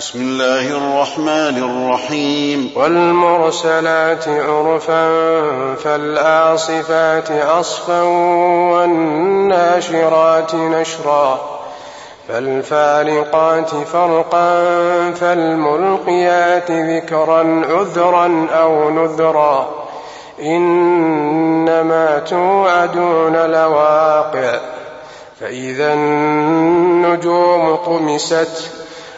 بسم الله الرحمن الرحيم. والمرسلات عرفا فالآصفات أصفا والناشرات نشرا. فالفارقات فرقا فالملقيات ذكرا عذرا أو نذرا. إنما توعدون لواقع. فإذا النجوم طمست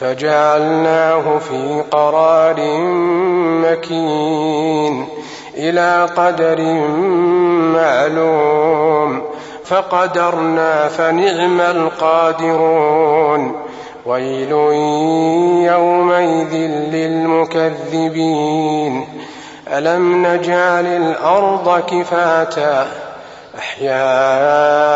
فجعلناه في قرار مكين إلى قدر معلوم فقدرنا فنعم القادرون ويل يومئذ للمكذبين. ألم نجعل الأرض كفاتا؟ أحياء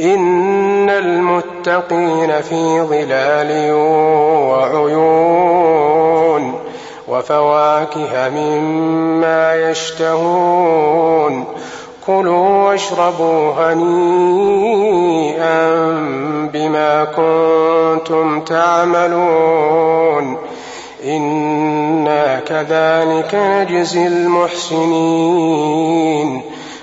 إن المتقين في ظلال وعيون وفواكه مما يشتهون كلوا واشربوا هنيئا بما كنتم تعملون إنا كذلك نجزي المحسنين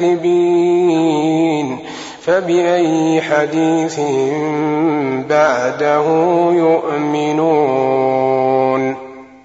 للمكذبين فبأي حديث بعده يؤمنون